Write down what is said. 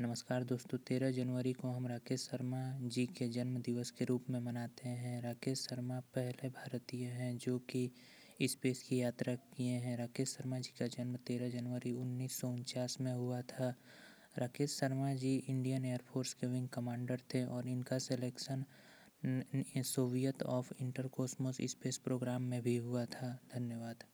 नमस्कार दोस्तों, तेरह जनवरी को हम राकेश शर्मा जी के जन्म दिवस के रूप में मनाते हैं। राकेश शर्मा पहले भारतीय हैं जो कि स्पेस की यात्रा किए हैं। राकेश शर्मा जी का जन्म तेरह जनवरी उन्नीस सौ उनचास में हुआ था। Rakesh Sharma ji Indian air force के विंग कमांडर थे और इनका selection Soviet of Intercosmos space programme में भी हुआ था। धन्यवाद।